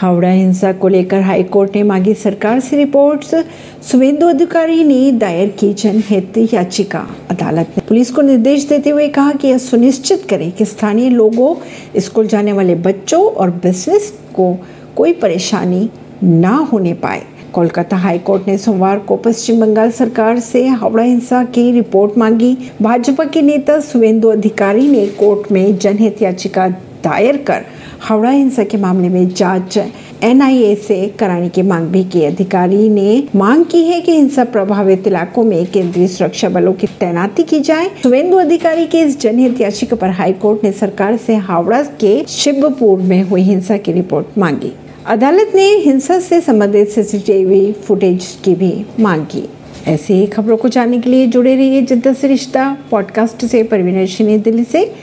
हावड़ा हिंसा को लेकर हाईकोर्ट ने मांगी सरकार से रिपोर्ट्स। सुवेंदु अधिकारी ने दायर की जनहित याचिका। अदालत ने पुलिस को निर्देश देते हुए कहा कि यह सुनिश्चित करें कि स्थानीय लोगों, स्कूल जाने वाले बच्चों और बिज़नेस को कोई परेशानी ना होने पाए। कोलकाता हाईकोर्ट ने सोमवार को पश्चिम बंगाल सरकार से हावड़ा हिंसा की रिपोर्ट मांगी। भाजपा के नेता सुवेंदु अधिकारी ने कोर्ट में जनहित याचिका दायर कर हावड़ा हिंसा के मामले में जाँच एनआईए से कराने की मांग भी की। अधिकारी ने मांग की है कि हिंसा प्रभावित इलाकों में केंद्रीय सुरक्षा बलों की तैनाती की जाए। सुवेंदु अधिकारी के इस जनहित याचिका पर हाईकोर्ट ने सरकार से हावड़ा के शिवपुर में हुई हिंसा की रिपोर्ट मांगी। अदालत ने हिंसा से संबंधित सीसीटीवी फुटेज की भी मांग की। ऐसी खबरों को जानने के लिए जुड़े रहिए जनता से रिश्ता पॉडकास्ट से परवीन दिल्ली से।